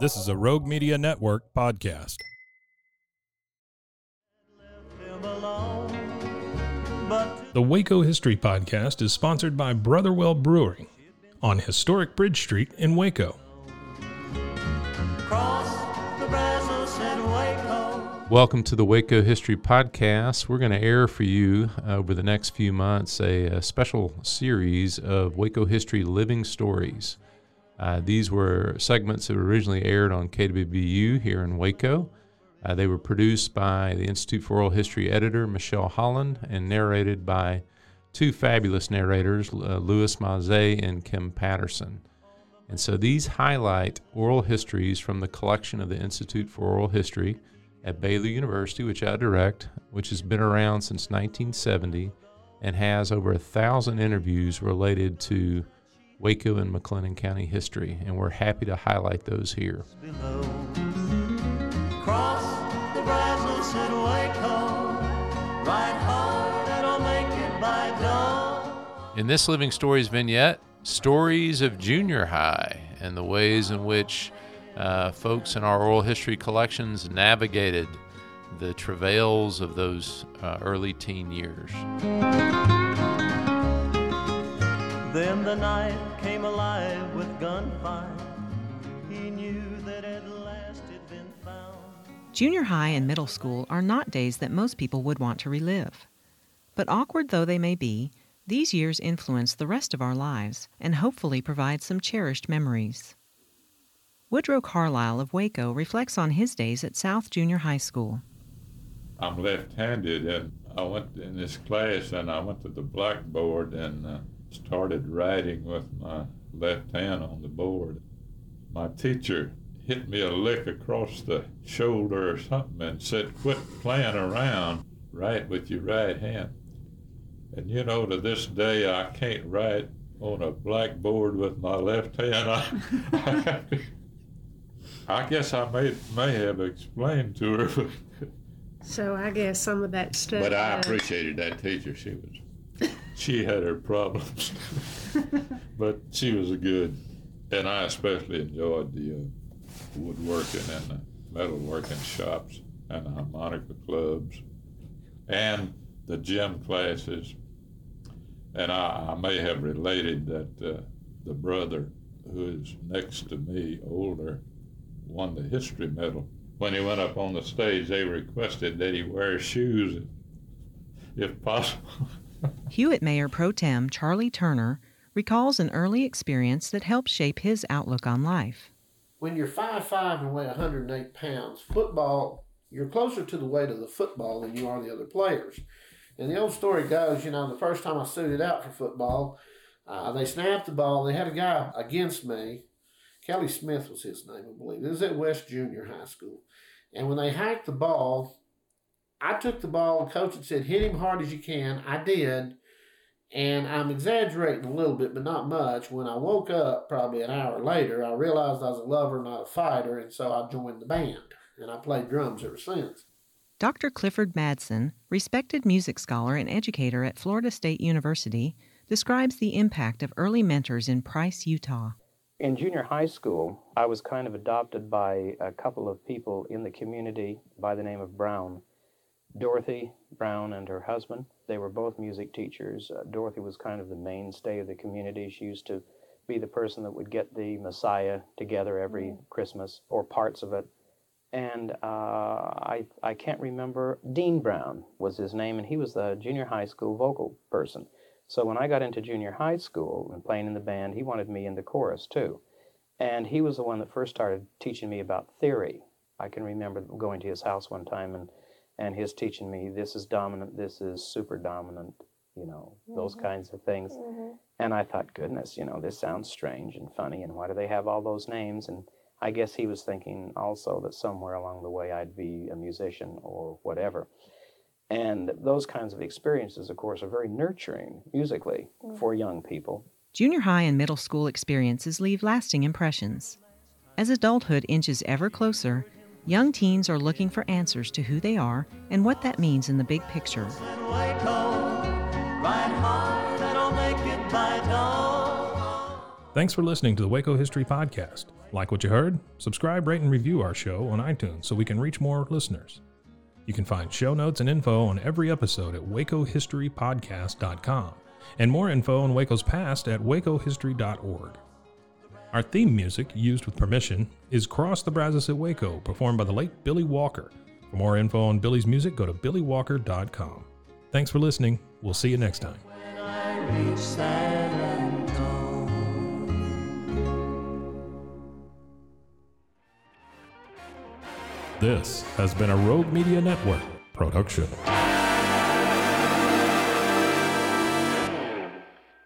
This is a Rogue Media Network podcast. The Waco History Podcast is sponsored by Brotherwell Brewing on historic Bridge Street in Waco. Welcome to the Waco History Podcast. We're going to air for you uh, over the next few months a, a special series of Waco History Living Stories. Uh, these were segments that were originally aired on KWBU here in Waco. Uh, they were produced by the Institute for Oral History editor, Michelle Holland, and narrated by two fabulous narrators, uh, Louis and Kim Patterson. And so these highlight oral histories from the collection of the Institute for Oral History at Baylor University, which I direct, which has been around since 1970 and has over a thousand interviews related to Waco and McLennan County history. And we're happy to highlight those here. In this Living Stories vignette, stories of junior high and the ways in which uh, folks in our oral history collections navigated the travails of those uh, early teen years. Then the night came alive with gunfire. He knew that at last it'd been found. Junior high and middle school are not days that most people would want to relive. But awkward though they may be, these years influence the rest of our lives and hopefully provide some cherished memories. Woodrow Carlile of Waco reflects on his days at South Junior High School. I'm left handed, and I went in this class and I went to the blackboard and uh, started writing with my left hand on the board. My teacher hit me a lick across the shoulder or something and said, Quit playing around, write with your right hand. And you know, to this day, I can't write on a blackboard with my left hand. I, I guess I may may have explained to her. so I guess some of that stuff. But I appreciated that teacher. She was, she had her problems, but she was a good, and I especially enjoyed the uh, woodworking and the metalworking shops and the harmonica clubs, and the gym classes. And I, I may have related that uh, the brother who is next to me, older, won the history medal. When he went up on the stage, they requested that he wear shoes if possible. Hewitt Mayor Pro Tem Charlie Turner recalls an early experience that helped shape his outlook on life. When you're 5'5 and weigh 108 pounds, football, you're closer to the weight of the football than you are the other players. And the old story goes, you know, the first time I suited out for football, uh, they snapped the ball. They had a guy against me Kelly Smith was his name, I believe. This is at West Junior High School. And when they hiked the ball, I took the ball, and coach had said, hit him hard as you can. I did. And I'm exaggerating a little bit, but not much. When I woke up, probably an hour later, I realized I was a lover, not a fighter, and so I joined the band. And I played drums ever since. Dr. Clifford Madsen, respected music scholar and educator at Florida State University, describes the impact of early mentors in Price, Utah. In junior high school, I was kind of adopted by a couple of people in the community by the name of Brown. Dorothy Brown and her husband, they were both music teachers. Uh, Dorothy was kind of the mainstay of the community. She used to be the person that would get the Messiah together every mm-hmm. Christmas or parts of it. And uh, I, I can't remember, Dean Brown was his name, and he was the junior high school vocal person. So when I got into junior high school and playing in the band, he wanted me in the chorus too. And he was the one that first started teaching me about theory. I can remember going to his house one time and, and his teaching me this is dominant, this is super dominant, you know, mm-hmm. those kinds of things. Mm-hmm. And I thought, goodness, you know, this sounds strange and funny, and why do they have all those names? And I guess he was thinking also that somewhere along the way I'd be a musician or whatever. And those kinds of experiences, of course, are very nurturing musically mm. for young people. Junior high and middle school experiences leave lasting impressions. As adulthood inches ever closer, young teens are looking for answers to who they are and what that means in the big picture. Thanks for listening to the Waco History Podcast. Like what you heard? Subscribe, rate, and review our show on iTunes so we can reach more listeners. You can find show notes and info on every episode at wacohistorypodcast.com and more info on Waco's past at wacohistory.org. Our theme music, used with permission, is Cross the Brazos at Waco, performed by the late Billy Walker. For more info on Billy's music, go to billywalker.com. Thanks for listening. We'll see you next time. This has been a Rogue Media Network production.